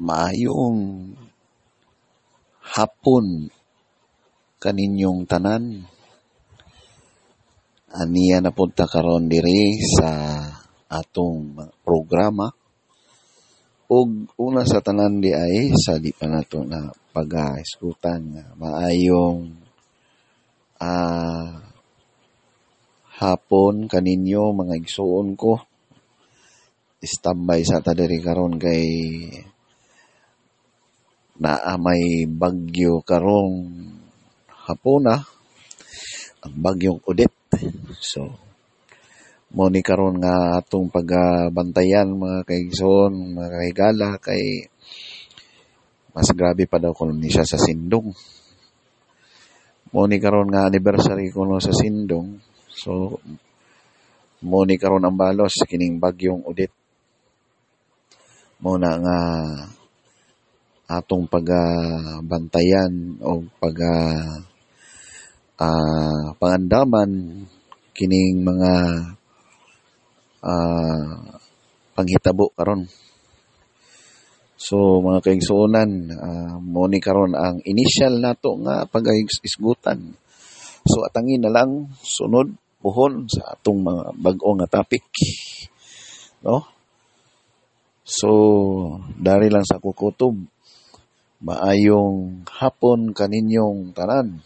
maayong hapon kaninyong tanan. Aniya na punta karon diri sa atong programa. ug una sa tanan di ay sa di pa nato na pag-iskutan nga maayong ah hapon kaninyo mga igsuon ko standby sa ta diri karon kay naa may bagyo karong hapuna ang bagyong Odette. So mo ni karon nga atong pagbantayan mga kaigsoon mga kahigala kay mas grabe pa daw kuno siya sa Sindong. Mo ni karon nga anniversary kuno sa Sindong. So mo ni karon ang balos kining bagyong Odette. Mo na nga atong pagabantayan o pag ah, pangandaman kining mga ah, panghitabo karon So mga kaigsuonan, uh, mo ni karon ang initial nato nga pagaisgutan. So atangin na lang sunod puhon sa atong mga bag-o nga topic. No? So dari lang sa kukutob maayong hapon kaninyong tanan.